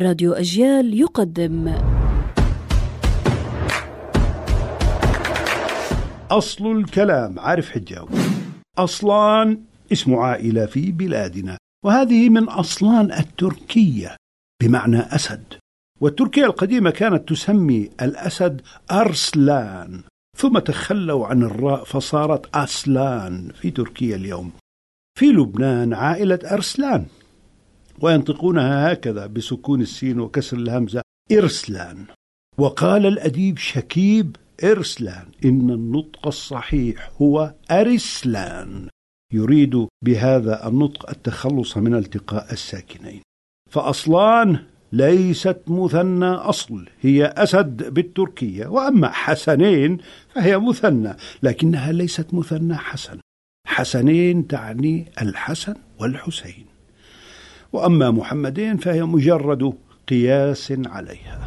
راديو أجيال يقدم. أصل الكلام عارف حجاوي؟ أصلان اسم عائلة في بلادنا وهذه من أصلان التركية بمعنى أسد. والتركية القديمة كانت تسمي الأسد أرسلان ثم تخلوا عن الراء فصارت أسلان في تركيا اليوم. في لبنان عائلة أرسلان. وينطقونها هكذا بسكون السين وكسر الهمزة إرسلان. وقال الأديب شكيب إرسلان إن النطق الصحيح هو أرسلان. يريد بهذا النطق التخلص من التقاء الساكنين. فأصلان ليست مثنى أصل هي أسد بالتركية. وأما حسنين فهي مثنى لكنها ليست مثنى حسن. حسنين تعني الحسن والحسين. وأما محمدين فهي مجرد قياس عليها.